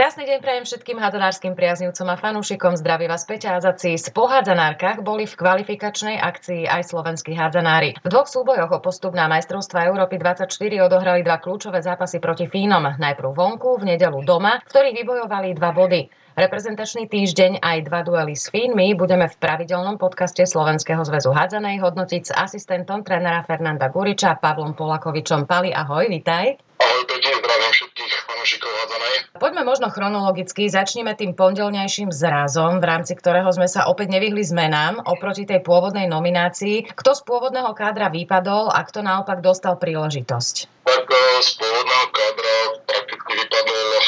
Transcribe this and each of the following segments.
Krásny deň prajem všetkým hádzanárskym priaznivcom a fanúšikom. Zdraví vás Peťa Azaci. Po hádzanárkach boli v kvalifikačnej akcii aj slovenskí hádzanári. V dvoch súbojoch o postup na majstrovstva Európy 24 odohrali dva kľúčové zápasy proti Fínom. Najprv vonku, v nedelu doma, v ktorých vybojovali dva body. Reprezentačný týždeň aj dva duely s Fínmi budeme v pravidelnom podcaste Slovenského zväzu hádzanej hodnotiť s asistentom trénera Fernanda Guriča Pavlom Polakovičom. Pali, ahoj, vitaj. Ahoj Peti, zdravím všetkých fanúšikov. Poďme možno chronologicky, začneme tým pondelňajším zrazom, v rámci ktorého sme sa opäť nevyhli zmenám oproti tej pôvodnej nominácii. Kto z pôvodného kádra vypadol a kto naopak dostal príležitosť? Tak e, z pôvodného kádra prakticky vypadol e,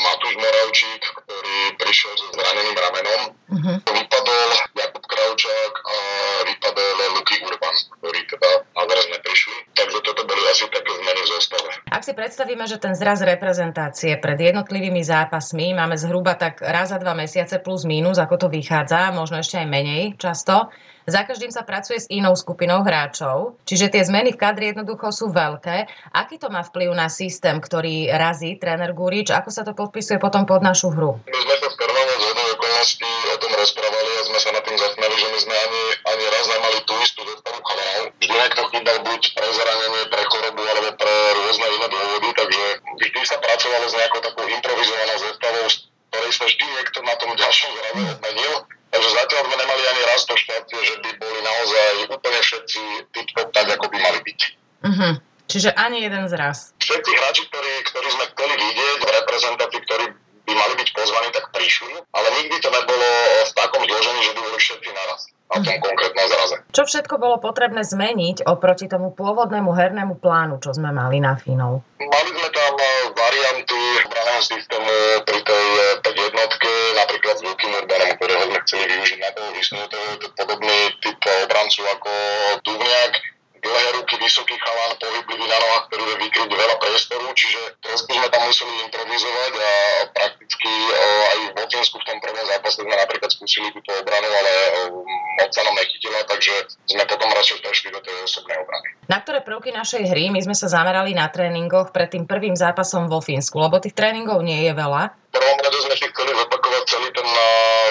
Matúš Moravčík, ktorý prišiel so zraneným ramenom. Uh-huh. Vypadol Jakub Kravčák a vypadol Luky Urban, ktorí teda na neprišli. Takže toto boli asi také zmeny v zostave. Ak si predstavíme, že ten zraz reprezentácie pred jednotlivými zápasmi máme zhruba tak raz za dva mesiace plus mínus, ako to vychádza, možno ešte aj menej často, za každým sa pracuje s inou skupinou hráčov, čiže tie zmeny v kadri jednoducho sú veľké. Aký to má vplyv na systém, ktorý razí tréner Gurič? Ako sa to podpisuje potom pod našu hru? My sme sa prvého z okolností o tom rozprávali a sme sa na tým zasmiali, že my sme ani, niekto chýbal buď pre zranenie, pre chorobu alebo pre rôzne iné dôvody, takže vždy sa pracovalo s nejakou takou improvizovanou zostavou, z ktorej sa vždy niekto na tom ďalšom zrade obmenil Takže zatiaľ sme nemali ani raz to šťastie, že by boli naozaj úplne všetci tip-top tak, ako by mali byť. Uh-huh. Čiže ani jeden zraz. Všetci hráči, ktorí, ktorí sme chceli vidieť v reprezentácii, ktorí by mali byť pozvaní, tak prišli, ale nikdy to nebolo v takom zložení, že by boli všetci naraz na tom mhm. konkrétnom zraze. Čo všetko bolo potrebné zmeniť oproti tomu pôvodnému hernému plánu, čo sme mali na Finov? Mali sme tam eh, varianty obraného systému pri tej 5 eh, jednotke, napríklad s veľkým Urbanom, ktorého sme chceli využiť na to, je podobný typ obrancu ako Duvniak, dlhé ruky, vysoký chalán, pohyblivý na nohách, ktorý vie vykryť veľa priestoru, čiže trošku sme tam museli improvizovať a prakticky aj v Botinsku v tom prvom zápase sme napríklad skúsili túto obranu, ale moc sa nám nechytila, takže sme potom radšej prešli do tej osobnej obrany. Na ktoré prvky našej hry my sme sa zamerali na tréningoch pred tým prvým zápasom vo Fínsku, lebo tých tréningov nie je veľa. V prvom rade sme si chceli zopakovať celý ten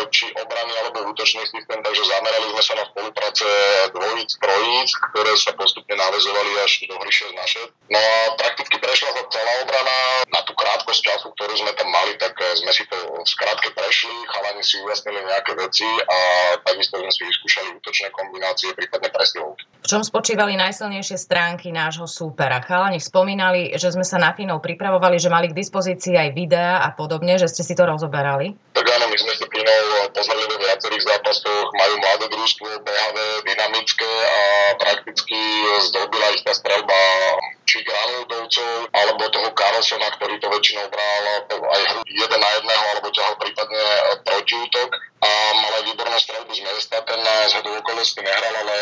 či obrany alebo útočný systém, takže zamerali sme sa na spolupráce dvojíc, trojíc, ktoré sa postupne navezovali až do hry 6 na 6. No a prakticky prešla sa celá obrana na tú krátkosť času, ktorú sme tam mali, tak eh, sme si to skrátke prešli, chalani si ujasnili nejaké veci a takisto sme si vyskúšali útočné kombinácie, prípadne presilovky. V čom spočívali najsilnejšie stránky nášho súpera? Chalani spomínali, že sme sa na Finov pripravovali, že mali k dispozícii aj videá a podobne, že ste si to rozoberali? Tak áno, my sme si Finov pozreli vo viacerých zápasoch, majú mladé družstvo, behavé, dynamické a prakticky zdobila ich tá strelba či Granultovcov, alebo toho Carlsona, ktorý to väčšinou bral aj jeden na jedného, alebo ťahal prípadne protiútok a mal aj výbornú strelbu z mesta. Ten na zhodu okolností nehral, ale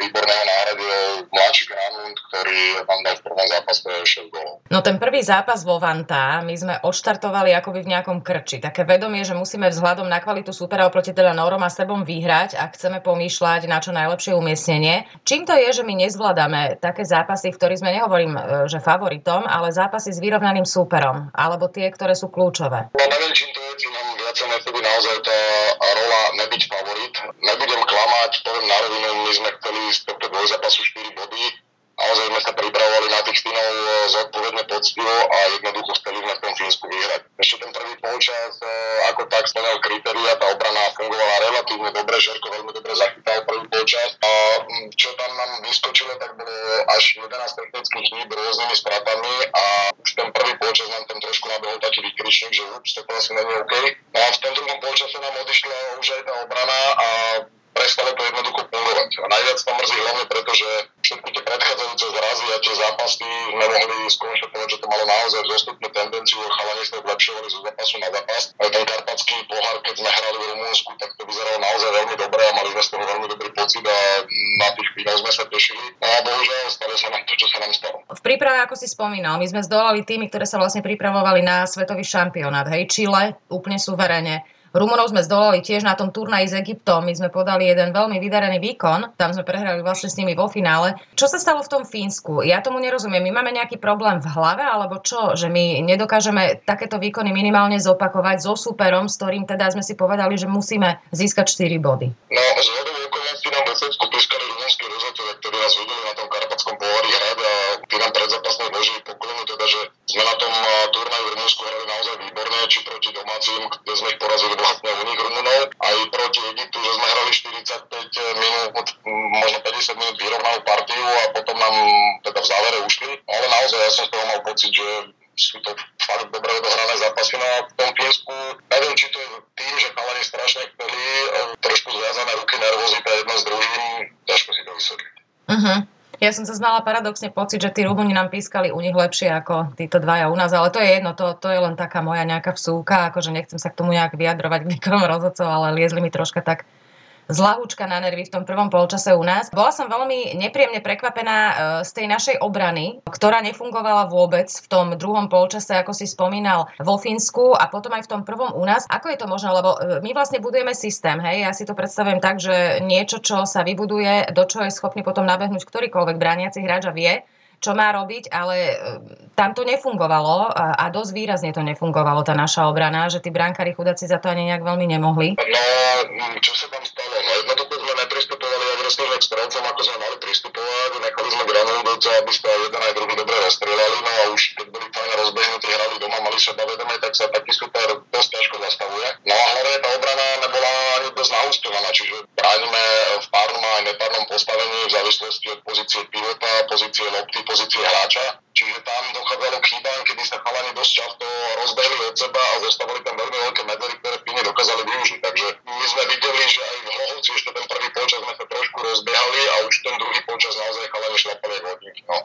výborného náhradil mladší Granlund, ktorý tam dal v prvom zápase 6 gólov. No ten prvý zápas vo Vanta my sme odštartovali akoby v nejakom krči. Také vedomie, že musíme vzhľadom na kvalitu supera oproti teda Norom a sebom vyhrať a chceme pomýšľať na čo najlepšie umiestnenie. Čím to je, že my nezvládame také zápasy, v ktorých sme nehovorím, e, že favoritom, ale zápasy s vyrovnaným súperom, alebo tie, ktoré sú kľúčové? No neviem, čím to je, či nám viac naozaj tá rola nebyť favorit. Nebudem klamať, poviem na rovinu, my sme chceli z tohto dvojzápasu 4 body, naozaj sme sa pripravovali na tých Finov e, zodpovedne poctivo a jednoducho chceli sme v tom Fínsku vyhrať. Ešte ten prvý polčas e, ako tak splňal kritéria, tá obrana fungovala relatívne dobre, Žerko veľmi dobre zachytal prvý polčas a čo tam nám vyskočilo, tak bolo až 11 technických chýb rôznymi stratami a už ten prvý polčas nám tam trošku nabehol taký vykričník, že už to asi není OK. No a v tom druhom polčase nám odišla už aj tá obrana si spomínal, my sme zdolali tými, ktoré sa vlastne pripravovali na svetový šampionát. Hej, Chile úplne suverene Rumunov sme zdolali tiež na tom turnaji s Egyptom. My sme podali jeden veľmi vydarený výkon. Tam sme prehrali vlastne s nimi vo finále. Čo sa stalo v tom Fínsku? Ja tomu nerozumiem. My máme nejaký problém v hlave alebo čo? Že my nedokážeme takéto výkony minimálne zopakovať so superom, s ktorým teda sme si povedali, že musíme získať 4 body. No, Uh-huh. Ja som sa znala paradoxne pocit, že tí Rumúni nám pískali u nich lepšie ako títo dvaja u nás, ale to je jedno, to, to je len taká moja nejaká vsúka, akože nechcem sa k tomu nejak vyjadrovať k rozhodcov, ale liezli mi troška tak zlahúčka na nervy v tom prvom polčase u nás. Bola som veľmi nepríjemne prekvapená e, z tej našej obrany, ktorá nefungovala vôbec v tom druhom polčase, ako si spomínal, vo Fínsku a potom aj v tom prvom u nás. Ako je to možné? Lebo e, my vlastne budujeme systém, hej? Ja si to predstavujem tak, že niečo, čo sa vybuduje, do čoho je schopný potom nabehnúť ktorýkoľvek brániaci hráč a vie, čo má robiť, ale e, tam to nefungovalo a, dosť výrazne to nefungovalo, tá naša obrana, že tí brankári chudáci za to ani nejak veľmi nemohli. No, čo sa tam stalo? No, agresívne k strelcom, ako sme mali pristupovať, nechali sme Granulbovcov, aby sa jeden aj druhý dobre rozstrelali, no a už keď boli fajne rozbehnutí, hrali doma, mali sebavedomie, tak sa taký super dosť ťažko zastavuje. No a hlavne tá obrana nebola ani dosť naústovaná, čiže bránime v párnom aj nepárnom postavení v závislosti od pozície pivota, pozície lopty, pozície hráča. Čiže tam dochádzalo k chybám, kedy sa chalani dosť často rozbehli od seba a zostávali tam veľmi veľké medzery, ktoré Fíni dokázali využiť. Takže my sme videli, že aj v Hlohovci ešte ten prvý počas sme sa trošku rozbiehali a už ten druhý počas naozaj chalani šlapali vodník. No.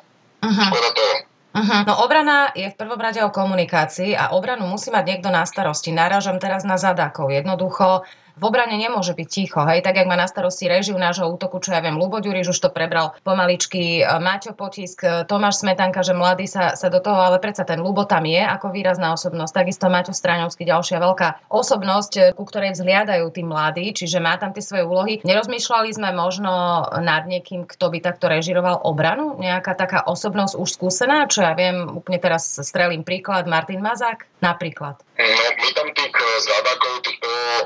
Uh-huh. Škoda toho. Uh-huh. No obrana je v prvom rade o komunikácii a obranu musí mať niekto na starosti. Náražam teraz na zadákov. Jednoducho v obrane nemôže byť ticho. Hej, tak jak má na starosti režiu nášho útoku, čo ja viem, Lubo Ďuriš už to prebral pomaličky, e, Maťo Potisk, e, Tomáš Smetanka, že mladý sa, sa do toho, ale predsa ten Lubo tam je ako výrazná osobnosť. Takisto Maťo Straňovský, ďalšia veľká osobnosť, e, ku ktorej vzhliadajú tí mladí, čiže má tam tie svoje úlohy. Nerozmýšľali sme možno nad niekým, kto by takto režiroval obranu? Nejaká taká osobnosť už skúsená, čo ja viem, úplne teraz strelím príklad, Martin Mazák napríklad. No, my tam tých zádákov, týchto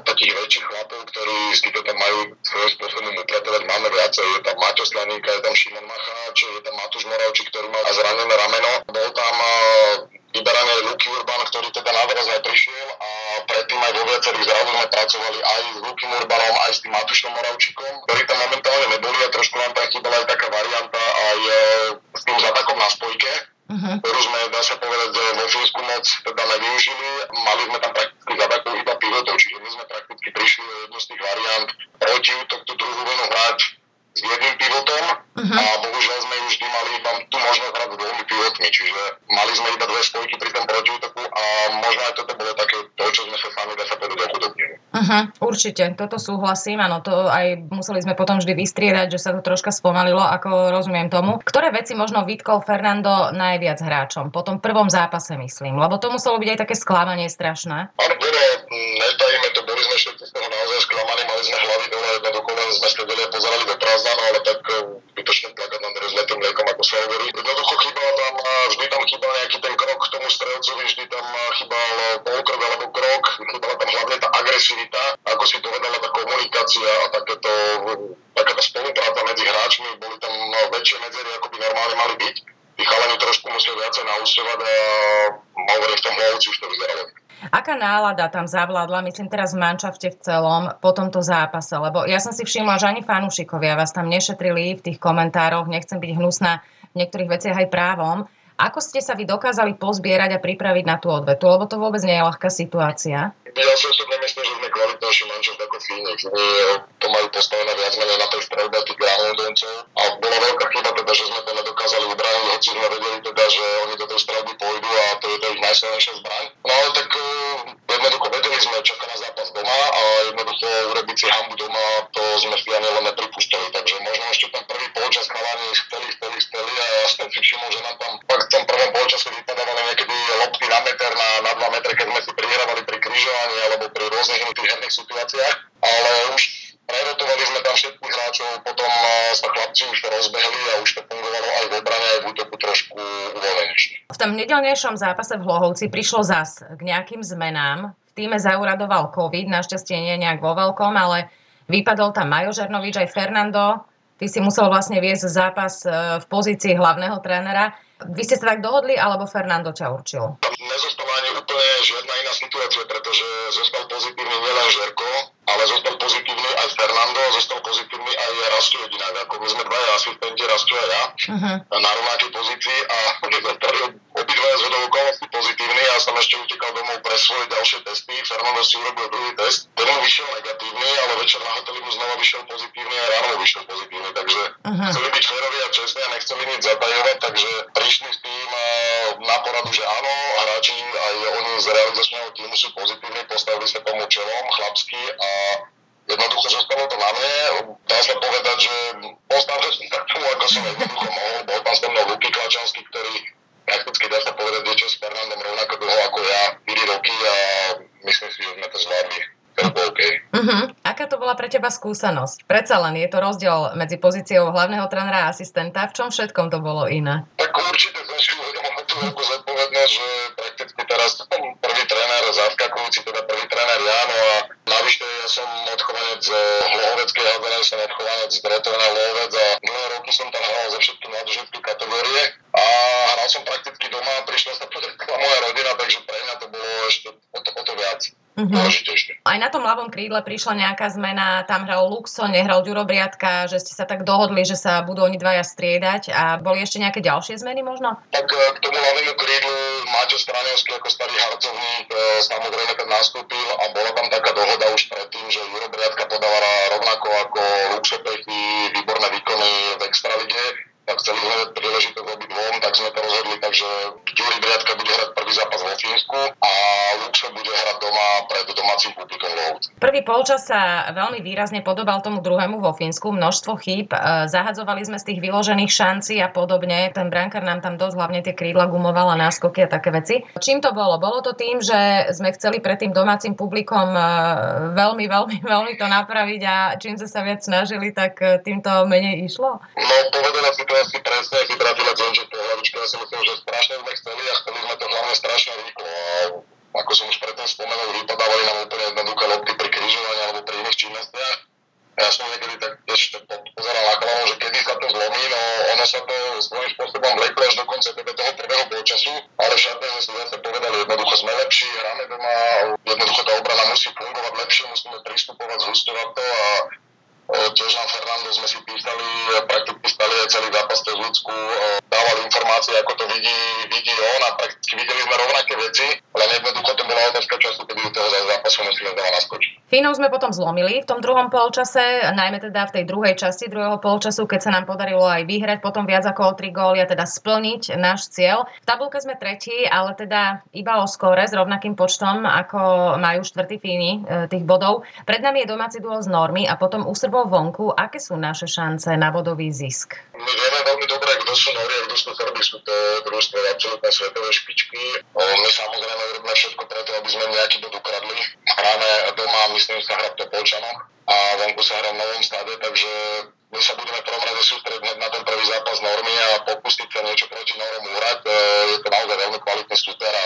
takých väčších chlapov, ktorí si to tam majú svojím spôsobom upratovať, máme viacej. Je tam Maťo Slaninka, je tam Šimon Macháč, je tam Matúš Moravči, ktorý má zranené rameno. Bol tam vyberaný Luky Urban, ktorý teda náraz neprišiel a predtým aj vo viacerých zrazu sme pracovali aj s Lukym Urbanom, aj s tým Matúšom Moravčikom, ktorí tam momentálne neboli a trošku nám tam chýbala aj taká varianta aj e, s tým zatakom na spojke, uh-huh. ktorú sme, dá sa povedať, vo Fínsku moc teda nevyužili. Mali sme tam prakticky pilotov, čiže my sme prakticky prišli o jednu z tých variant proti útok tú druhú vlnu hrať s jedným pivotom uh-huh. a bohužiaľ sme vždy mali iba tú možnosť hrať s dvomi pivotmi, čiže mali sme iba dve spojky pri tom protiútoku a možno aj toto bolo také to, čo sme sa sami dá sa povedať ochudobnili. Uh-huh, určite, toto súhlasím, áno, to aj museli sme potom vždy vystriedať, že sa to troška spomalilo, ako rozumiem tomu. Ktoré veci možno vytkol Fernando najviac hráčom? Po tom prvom zápase myslím, lebo to muselo byť aj také sklamanie strašné. Áno, bolo, netajíme to, boli sme všetci z toho naozaj sklamaní, mali sme hlavy dole, jednoducho len sme sedeli a pozerali do prázdna, no ale tak eh, zbytočne plakať nad hovorí. Jednoducho chýbal tam, vždy tam chýbal nejaký ten krok k tomu strelcovi, vždy tam chýbal polkrok alebo krok, chýbala tam hlavne tá agresivita, ako si povedala, tá komunikácia a takéto, takáto spolupráca medzi hráčmi, boli tam no, väčšie medzery, ako by normálne mali byť. Tí chalani trošku museli viacej naústovať a hovorím, v tom hlavci už to vyzeralo. Aká nálada tam zavládla, myslím teraz v mančafte v celom, po tomto zápase? Lebo ja som si všimla, že ani fanúšikovia vás tam nešetrili v tých komentároch, nechcem byť hnusná v niektorých veciach aj právom. Ako ste sa vy dokázali pozbierať a pripraviť na tú odvetu? Lebo to vôbec nie je ľahká situácia. Ja si osobne myslím, že sme kvalitnejší mančov ako Phoenix. To majú postavené viac menej na tej strelbe tých Groundhoncov. A bola veľká chyba teda, že sme to nedokázali ubrániť, hoci sme vedeli teda, že oni do tej strelby pôjdu a to je to ich najsilnejšia zbraň. Tom nedelnejšom zápase v Hlohovci prišlo zas k nejakým zmenám. V týme zauradoval COVID, našťastie nie nejak vo veľkom, ale vypadol tam Majo Žernovič aj Fernando. Ty si musel vlastne viesť zápas e, v pozícii hlavného trénera. Vy ste sa tak dohodli, alebo Fernando ťa určil? Nezostala ani úplne žiadna iná situácia, pretože zostal pozitívny nielen Žerko, ale zostal pozitívny aj Fernando a zostal pozitívny aj Rasto Jedinak. Ako my sme dvaja asistenti, Rasto a ja, uh-huh. na rovnakej pozícii a zostali obidvaja z okolností pozitívni. Ja som ešte domov pre svoje ďalšie testy. Fernando si urobil druhý test. Bola pre teba skúsenosť? Predsa len je to rozdiel medzi pozíciou hlavného trénera a asistenta. V čom všetkom to bolo iné? Tak určite si uvedomil tú veľkú zodpovednosť, že prakticky teraz prvý tréner, zaskakujúci teda prvý tréner ja, no a navyše ja som odchovanec z Hlohoveckej hádzanej, som odchovanec z Dretovna Hlohovec a dlhé roky som tam hral za všetky mladoženské kategórie a hral som prakticky doma, prišla sa podrkla moja rodina, takže pre mňa to bolo ešte o to, o to viac. Uh-huh. Aj na tom ľavom krídle prišla nejaká zmena, tam hral Luxo, nehral Ďuro Briatka, že ste sa tak dohodli, že sa budú oni dvaja striedať a boli ešte nejaké ďalšie zmeny možno? Tak eh, k tomu ľavému krídlu Maťo Straniovský ako starý harcovník eh, samozrejme ten nastúpil a bola tam taká dohoda už predtým, že Juro Briatka podáva rovnako ako Luxo Pechy výborné výkony v Extralige tak chceli sme príležitosť obi dvom, tak sme to rozhodli, takže Ďuri Briatka bude hrať prvý zápas vo Fínsku a Luxo bude hrať doma pred domácim publikom Lovci. Prvý polčas sa veľmi výrazne podobal tomu druhému vo Fínsku, množstvo chýb, e, zahadzovali sme z tých vyložených šancí a podobne. Ten brankár nám tam dosť hlavne tie krídla gumovala náskoky a také veci. Čím to bolo? Bolo to tým, že sme chceli pred tým domácim publikom e, veľmi, veľmi, veľmi to napraviť a čím sme sa viac snažili, tak e, týmto menej išlo? No, povedala si to asi presne chytrátila Zonže po hlavičke. Ja si myslím, že strašne sme chceli a chceli sme to hlavne strašne rýchlo. A ako som už predtým spomenul, vypadávali nám úplne jednoduché lopty pri križovaní alebo pri iných činnostiach. Ja som niekedy tak ešte pozeral na kolano, že kedy sa to zlomí, no ono sa to svojím spôsobom vleklo až do konca teda toho prvého polčasu, ale v šatne sme zase povedali, jednoducho sme lepší, hráme doma, jednoducho tá obrana musí fungovať lepšie, musíme pristupovať, zhustovať to a tiež nám Fernando sme si písali, prakticky stali aj celý zápas cez ľudskú, informácie, ako to vidí, vidí on a prakticky videli sme rovnaké veci, len jednoducho to bola otázka času, kedy do toho zápasu musíme znova naskočiť. Fínov sme potom zlomili v tom druhom polčase, najmä teda v tej druhej časti druhého polčasu, keď sa nám podarilo aj vyhrať potom viac ako o tri góly a teda splniť náš cieľ. V tabulke sme tretí, ale teda iba o skóre s rovnakým počtom, ako majú štvrtý Fíny e, tých bodov. Pred nami je domáci duel z normy a potom úsrbou vo vonku, aké sú naše šance na bodový zisk? My vieme veľmi dobre, kto sú Nóri a kto sú Srby. Sú to družstvo absolútne svetové špičky. My samozrejme robíme všetko preto, aby sme nejaký bod ukradli. Hráme doma, myslím, sa hrať to Polčanoch a vonku sa hrá v novom stade, takže my sa budeme v prvom rade sústrediť na ten prvý zápas normy a pokúsiť sa niečo proti Norom uhrať. E, je to naozaj veľmi kvalitný super a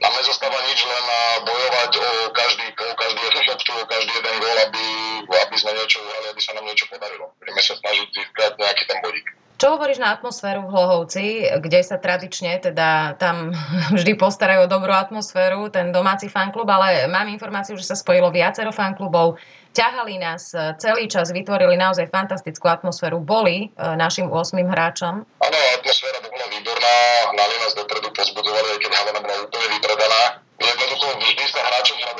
nám nezostáva nič len bojovať o každý, o každý jeden loptu, o každý jeden gól, aby, aby sme niečo uhrali, aby sa nám niečo podarilo. Budeme sa snažiť získať nejaký ten bodík. Čo hovoríš na atmosféru v Hlohovci, kde sa tradične teda tam vždy postarajú o dobrú atmosféru, ten domáci fanklub, ale mám informáciu, že sa spojilo viacero fanklubov, ťahali nás celý čas, vytvorili naozaj fantastickú atmosféru, boli e, našim 8 hráčom. Áno, atmosféra bola výborná, hnali nás dopredu, pozbudovali, aj keď Havana bola úplne vypredaná. Jednoducho vždy sa hráčom hrá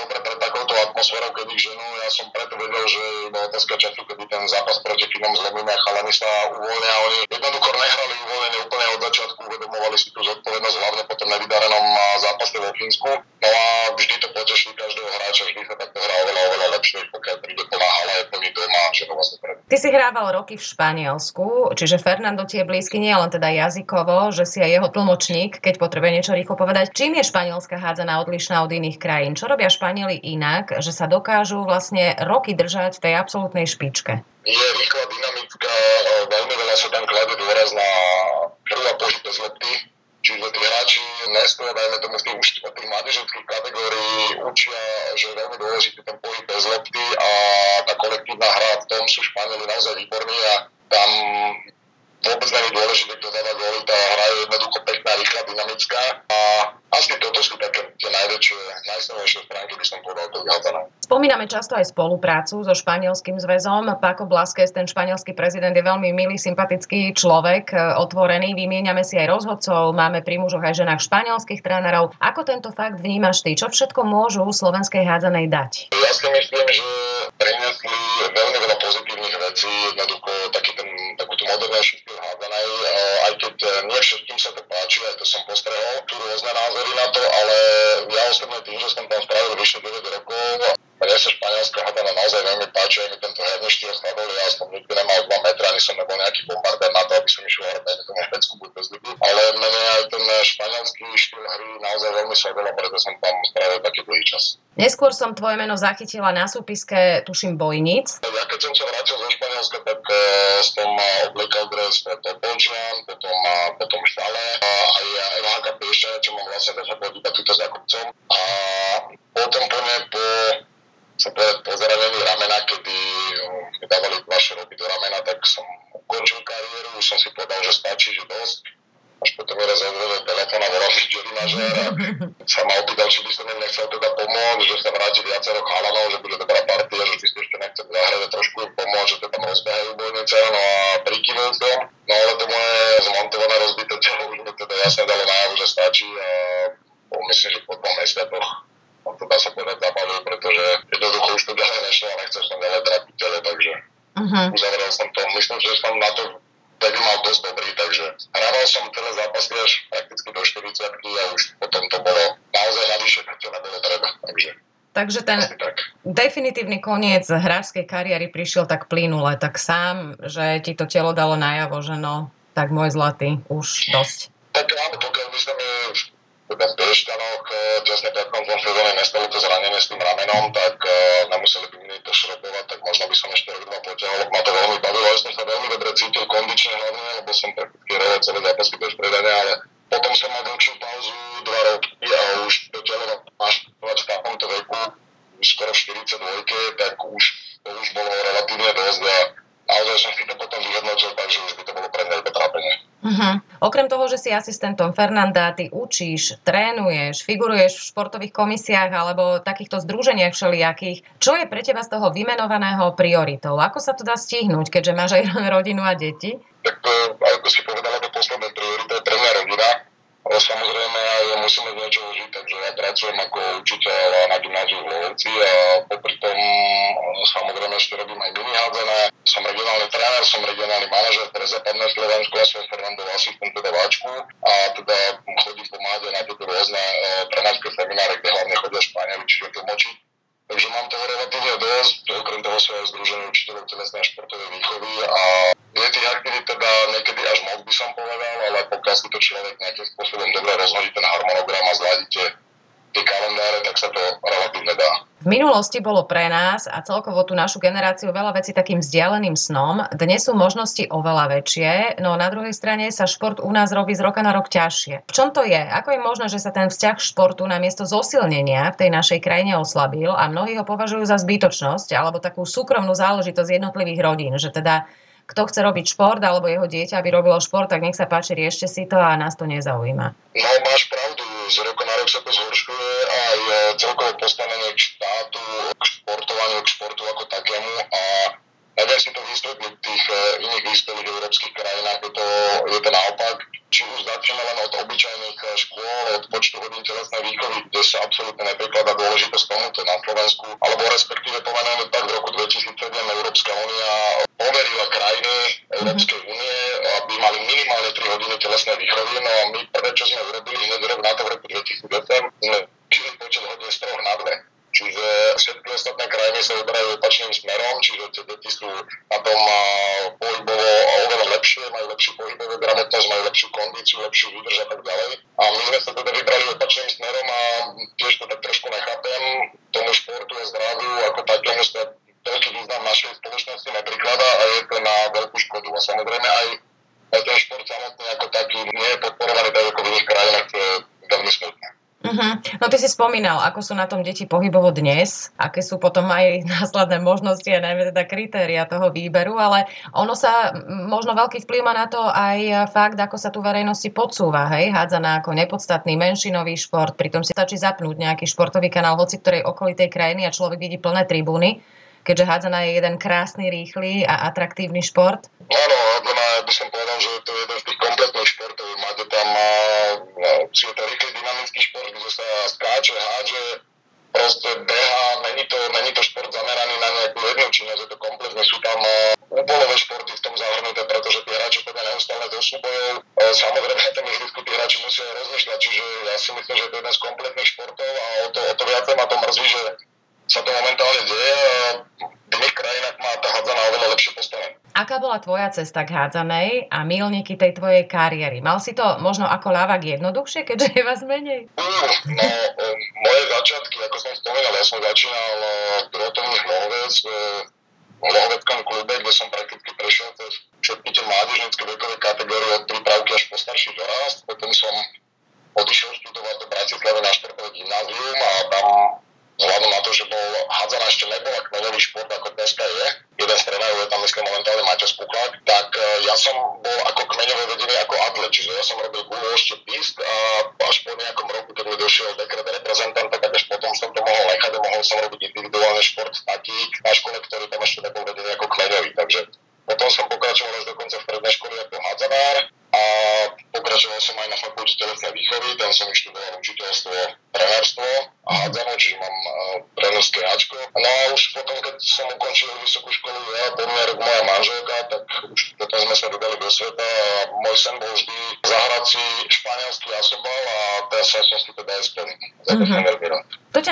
keď ich ženú. Ja som preto vedel, že iba otázka času, kedy ten zápas proti Finom zlomíme a chalani sa uvoľnia. Oni jednoducho nehrali uvoľnenie úplne od začiatku, uvedomovali si tú zodpovednosť, hlavne po tom nevydarenom zápase vo Fínsku. No a vždy to poteší každého hráča, vždy sa takto hrá oveľa, oveľa lepšie, pokiaľ príde plná hala, je plný doma, že to vlastne pred. Ty si hrával roky v Španielsku, čiže Fernando ti je blízky nie len teda jazykovo, že si aj jeho tlmočník, keď potrebuje niečo rýchlo povedať. Čím je španielská hádzaná odlišná od iných krajín? Čo robia Španieli inak, že sa dokážu vlastne roky držať v tej absolútnej špičke? Je rýchla, dynamická, veľmi veľa sa tam klade dôraz na prvá pohyb bez lopty, čiže tí hráči neskôr, dajme tomu v tých, od tých mládežnických kategórií učia, že je veľmi dôležitý ten pohyb bez lopty a tá kolektívna hra v tom sú Španieli naozaj výborní a tam vôbec je dôležité, kto dáva góly, tá hra je jednoducho pekná, rýchla, dynamická a asi toto sú také tie najväčšie, najsilnejšie stránky, by som povedal, to vyhádzané. Spomíname často aj spoluprácu so Španielským zväzom. Paco Blasquez, ten španielský prezident, je veľmi milý, sympatický človek, e, otvorený. Vymieňame si aj rozhodcov, máme pri mužoch aj ženách španielských trénerov. Ako tento fakt vnímaš ty? Čo všetko môžu slovenskej hádzanej dať? Ja si myslím, že priniesli veľmi veľa pozitívnych vecí, jednoducho taký ten, modernejšiu štýl hádzanej, aj keď e, nie všetkým sa to páči, aj to som postrehol, tu rôzne názory na to, ale ja osobne tým, že som tam spravil vyše 9 rokov, mne sa španielská hádana naozaj veľmi páči, aj mi tento herný štýl sadol, ja som nikdy nemal 2 metra, ani som nebol nejaký bombardér na to, aby som išiel hrať tomu Nemecku ľudí, ale mne aj ten španielský štýl hry naozaj veľmi sadol, preto som tam spravil taký dlhý čas. Neskôr som tvoje meno zachytila na súpiske, tuším, Bojnic. Ja keď som sa vrátil zo Španielska, tak uh, som obliekal dres Topolčian, potom, uh, potom Štale a aj MHK Pieša, čo mám vlastne 10 bodí túto za kopcom. A potom po ne po som povedať po zranení ramena, kedy mi dávali dva šroby do ramena, tak som ukončil kariéru, už som si povedal, že stačí, že dosť. Až potom mi zazvonil telefón a volal mi Jerry Mažer a sa ma opýtal, či by som im nechcel teda pomôcť, že sa vráti viacero chalanov, že bude dobrá partia, že Takže ten tak. definitívny koniec hráčskej kariéry prišiel tak plynule, tak sám, že ti to telo dalo najavo, že no, tak môj zlatý, už dosť. Tak áno, pokiaľ by teda v Piešťanoch tesne pred koncom sezóny nestalo to zranenie s tým ramenom, tak uh, nemuseli by mi to šrobovať, tak možno by som ešte rok dva potiahol, ma to veľmi bavilo, ja som sa veľmi dobre cítil kondične hlavne, lebo som prakticky hral celé zápasy bez predania, ale potom som mal dlhšiu pauzu, dva roky a už to telo máš v takomto veku, skoro v 42, tak už to už bolo relatívne dosť a naozaj som si to potom vyhodnotil, takže už by to bolo pre mňa iba trápenie. Uh-huh. Okrem toho, že si asistentom Fernanda, ty učíš, trénuješ, figuruješ v športových komisiách alebo takýchto združeniach všelijakých. Čo je pre teba z toho vymenovaného prioritou? Ako sa to dá stihnúť, keďže máš aj rodinu a deti? Tak ako si povedala, to posledné priorita je pre mňa rodina ale samozrejme aj musíme z niečoho žiť, takže ja pracujem ako učiteľ na gymnáziu v Lovci a minulosti bolo pre nás a celkovo tú našu generáciu veľa vecí takým vzdialeným snom. Dnes sú možnosti oveľa väčšie, no na druhej strane sa šport u nás robí z roka na rok ťažšie. V čom to je? Ako je možné, že sa ten vzťah športu na miesto zosilnenia v tej našej krajine oslabil a mnohí ho považujú za zbytočnosť alebo takú súkromnú záležitosť jednotlivých rodín, že teda kto chce robiť šport alebo jeho dieťa, aby robilo šport, tak nech sa páči, riešte si to a nás to nezaujíma. No, máš pravdu, z roka na rok sa to zhoršuje celkové postavenie k štátu, k športovaniu, k športu ako takému a neviem si to vysvetliť v tých e, iných vyspelých európskych krajinách, je to, je to naopak. Či už začneme len od obyčajných e, škôl, od počtu hodín telesnej výchovy, kde sa absolútne neprikladá dôležitosť tomuto na Slovensku, alebo respektíve povedané tak v roku 2007 Európska únia overila krajiny Európskej únie, aby mali minimálne 3 hodiny telesnej výchovy, no a my prvé, čo sme urobili hneď na to v roku 2008, sme počet hodín z troch na dve. Čiže všetky ostatné krajiny sa vyberajú opačným smerom, čiže tie deti sú na tom pohybovo oveľa lepšie, majú lepšiu pohybovú gramotnosť, majú lepšiu kondíciu, lepšiu výdrž a tak ďalej. A my sme sa teda vybrali opačným smerom a tiež to tak trošku nechápem. Tomu športu a zdraviu ako takému sa veľký význam našej spoločnosti neprikladá a je to na veľkú škodu. A samozrejme aj, ten šport samotný ako taký nie je podporovaný tak ako v iných krajinách, čo je veľmi smutné. Uh-huh. No ty si spomínal, ako sú na tom deti pohybovo dnes, aké sú potom aj následné možnosti a najmä teda kritéria toho výberu, ale ono sa, možno veľký vplyv má na to aj fakt, ako sa tu verejnosti podsúva, hej, hádzaná ako nepodstatný menšinový šport, pritom si stačí zapnúť nejaký športový kanál hoci ktorej okolitej krajiny a človek vidí plné tribúny, keďže hádzaná je jeden krásny, rýchly a atraktívny šport. Áno, hádzaná by som povedal, že to je jeden z tých kompletných športov. Máte tam, či je to rýchly dynamický šport, kde sa skáče, hádže, proste beha, není to, není to šport zameraný na nejakú jednu činnosť, je to kompletne, sú tam úbolové športy bola tvoja cesta k hádzanej a milníky tej tvojej kariéry? Mal si to možno ako lávak jednoduchšie, keďže je vás menej? Uh, no, um, moje začiatky, ako som spomínal, ja som začínal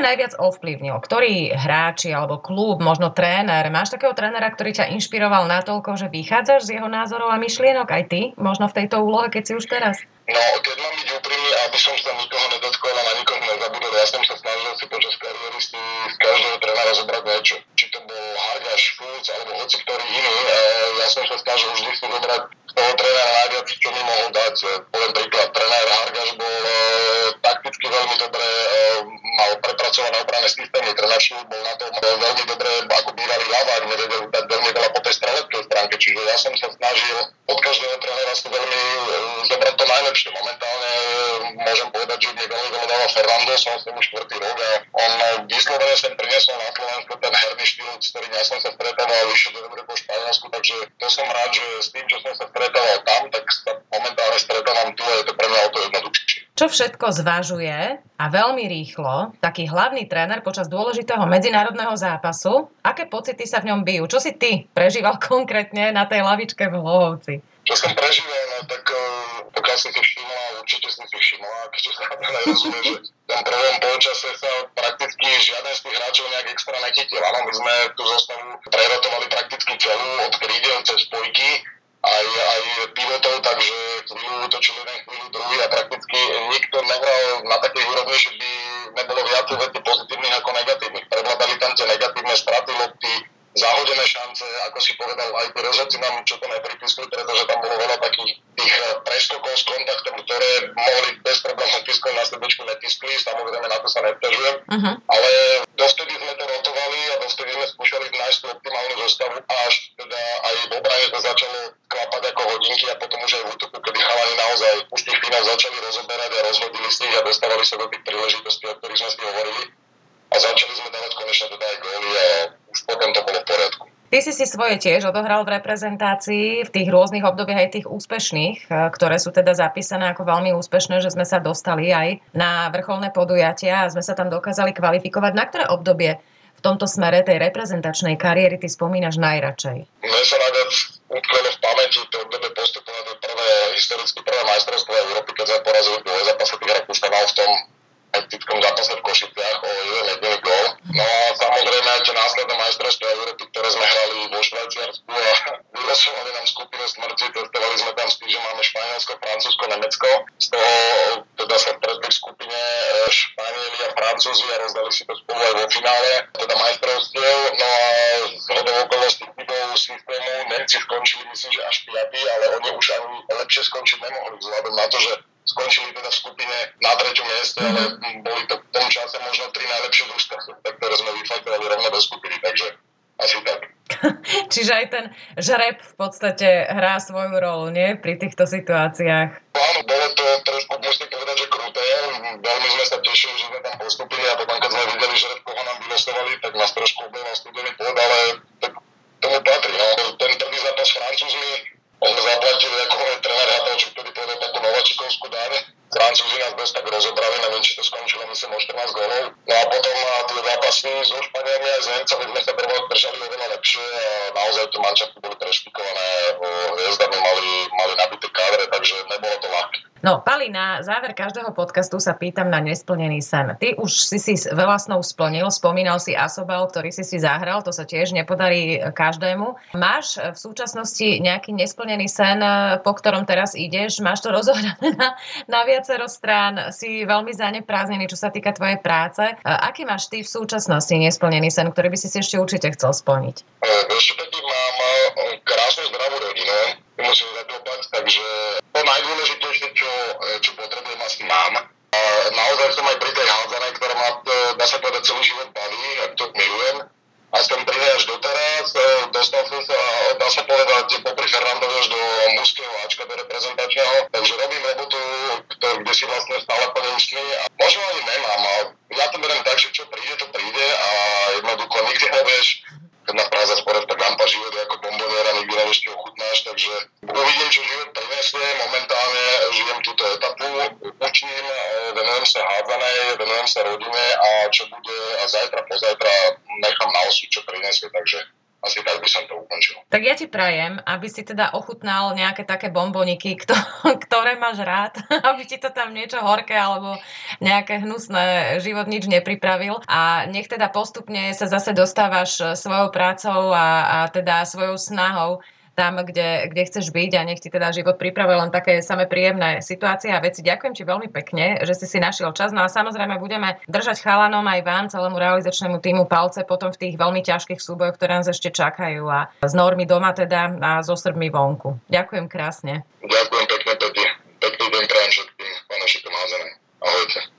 najviac ovplyvnil? Ktorý hráči alebo klub, možno tréner? Máš takého trénera, ktorý ťa inšpiroval natoľko, že vychádzaš z jeho názorov a myšlienok aj ty? Možno v tejto úlohe, keď si už teraz? No, keď mám byť úprimný, aby som sa nikoho nedotkol a na nikoho nezabudol, ja som sa snažil si počas kariéry z každého trénera zobrať niečo. Či to bol Hargaš, Fulc alebo hoci ktorý iný, ja som sa snažil vždy si zobrať z toho trénera najviac, čo mi mohol dať. Poviem príklad, tréner Hargaš bol e, takticky veľmi dobre, e, mal prepracované obranné systémy, tréner bol na tom veľmi dobre, ako bývalý ľavák, nevedel dať veľmi veľa po tej streleckej stránke, čiže ja som sa snažil od každého trénera si veľmi e, zobrať to najlepšie. Momentálne môžem povedať, že mi veľmi veľa dával Fernando, som s ním už štvrtý rok a on vyslovene sem priniesol na Slovensku ten herný štýl, s ktorým ja som sa stretával vyššie do dobre po Španielsku, takže to som rád, že s tým, čo som sa stretával tam, tak sa Čo všetko zvažuje a veľmi rýchlo taký hlavný tréner počas dôležitého medzinárodného zápasu? Aké pocity sa v ňom bijú? Čo si ty prežíval konkrétne na tej lavičke v Hlohovci? Čo som prežíval, no tak pokiaľ si si všimla, určite si si všimla, keďže sa nerozumie, že v tom prvom polčase sa prakticky žiaden z tých hráčov nejak extra nechytil. Áno, my sme tú zostavu prerotovali prakticky celú od krídel cez spojky, aj, aj pivotov, takže chvíľu točil jeden, chvíľu druhý a prakticky nikto nehral na takej úrovni, že by nebolo viac veci pozitívnych ako negatívnych. Prevládali tam tie negatívne straty lopty, zahodené šance, ako si povedal, aj tie rozhodci nám čo to nepripísli, pretože tam bolo veľa takých tých eh, preskokov s kontaktom, ktoré mohli bez problémov pískať na srdečku netiskli, samozrejme na to sa nepťažujem, uh-huh. ale dovtedy sme to a dovtedy sme skúšali nájsť tú optimálnu zostavu až teda aj v obrane to začalo klapať ako hodinky a potom už aj v útoku, kedy chalani naozaj už tých finál začali rozoberať a rozhodili si ich a dostávali sa do tých príležitostí, o ktorých sme si hovorili a začali sme dávať konečne teda aj góly a už potom to bolo v poriadku. Ty si si svoje tiež odohral v reprezentácii v tých rôznych obdobiach aj tých úspešných, e, ktoré sú teda zapísané ako veľmi úspešné, že sme sa dostali aj na vrcholné podujatia a sme sa tam dokázali kvalifikovať. Na ktoré obdobie v tomto smere tej reprezentačnej kariéry ty spomínaš najradšej? Mne sa najviac utkvelo v pamäti to obdobie postupu na to prvé, historicky prvé majstrovstvo Európy, keď sme porazili do zápase tých Rakúšanov v tom hektickom zápase v Košiciach o jeden jediný gól. No a samozrejme, sme hrali vo Švajčiarsku a vyrosovali nám skupinu smrti, testovali sme tam s tým, že máme Španielsko, Francúzsko, Nemecko. Z toho teda sa stretli v skupine e, Španieli a Francúzi a rozdali si to spolu aj vo finále, teda majstrovstiev. No a z hodou okolností systému Nemci skončili, myslím, že až 5, ale oni už ani lepšie skončiť nemohli vzhľadom na to, že skončili teda v skupine na treťom mieste, ale mhm. boli to v tom čase možno tri najlepšie družstva, ktoré sme vyfajtovali rovno do skupiny, takže asi tak. Čiže aj ten žreb v podstate hrá svoju rolu, nie? Pri týchto situáciách. Áno, bolo to trošku, musím povedať, že kruté. Veľmi sme sa tešili, že sme tam postupili a potom, keď sme videli, že koho nám vylosovali, tak nás trošku objavil studený pôd, ale tak tomu patrí. No. Ten prvý zápas s Francúzmi, on sme zaplatili ako môj tréner Hatal, čo vtedy povedal takú nováčikovskú dáň. Francúzi nás dosť tak rozobrali, neviem, či to skončilo, myslím, o 14 gólov. No a potom tie zápasy so Španielmi aj s Nemcami sme sa držali oveľa lepšie a naozaj tu mančafty boli prešpikované, hviezdami mali, mali nabité kádre, takže nebolo to ľahké. No, Pali, na záver každého podcastu sa pýtam na nesplnený sen. Ty už si si veľa snov splnil, spomínal si Asobal, ktorý si si zahral, to sa tiež nepodarí každému. Máš v súčasnosti nejaký nesplnený sen, po ktorom teraz ideš? Máš to rozohrané na, na viacero strán? Si veľmi zaneprázdnený, čo sa týka tvojej práce. Aký máš ty v súčasnosti nesplnený sen, ktorý by si si ešte určite chcel splniť? Ešte mám krásnu zdravú rodinu, musím zadopať, takže to najdôležitejšie, čo, čo potrebujem, asi mám. Naozaj som aj pri tej hádzanej, ktorá ma, dá sa povedať, celý život baví, ak to milujem. A som pri až doteraz. Dostal som sa, dá sa povedať, popri Fernandovi až do mužského Ačka, do reprezentačného. Takže robím robotu, kde si vlastne stále plním. A možno ani nemám, ale ja to beriem tak, že čo príde, to príde a jednoducho nikdy nevieš, keď na Praze spore, tak lampa život ako bomboniera, nikdy nevieš, čo ochutnáš, takže uvidím, čo život prinesie. Momentálne žijem túto etapu, učím, venujem sa hádzanej, venujem sa rodine a čo bude a zajtra, pozajtra nechám na osu, čo prinesie, takže asi tak by som to ukončil. Tak ja ti prajem, aby si teda ochutnal nejaké také bomboniky, ktoré máš rád, aby ti to tam niečo horké alebo nejaké hnusné život nič nepripravil a nech teda postupne sa zase dostávaš svojou prácou a, a teda svojou snahou tam, kde, kde chceš byť a nech ti teda život pripravuje len také samé príjemné situácie a veci. Ďakujem ti veľmi pekne, že si si našiel čas. No a samozrejme budeme držať chalanom aj vám, celému realizačnému týmu palce potom v tých veľmi ťažkých súbojoch, ktoré nás ešte čakajú a z normy doma teda a zo Srbmi vonku. Ďakujem krásne. Ďakujem pekne, Peti. Pekný deň prajem všetkým fanúšikom Ahojte.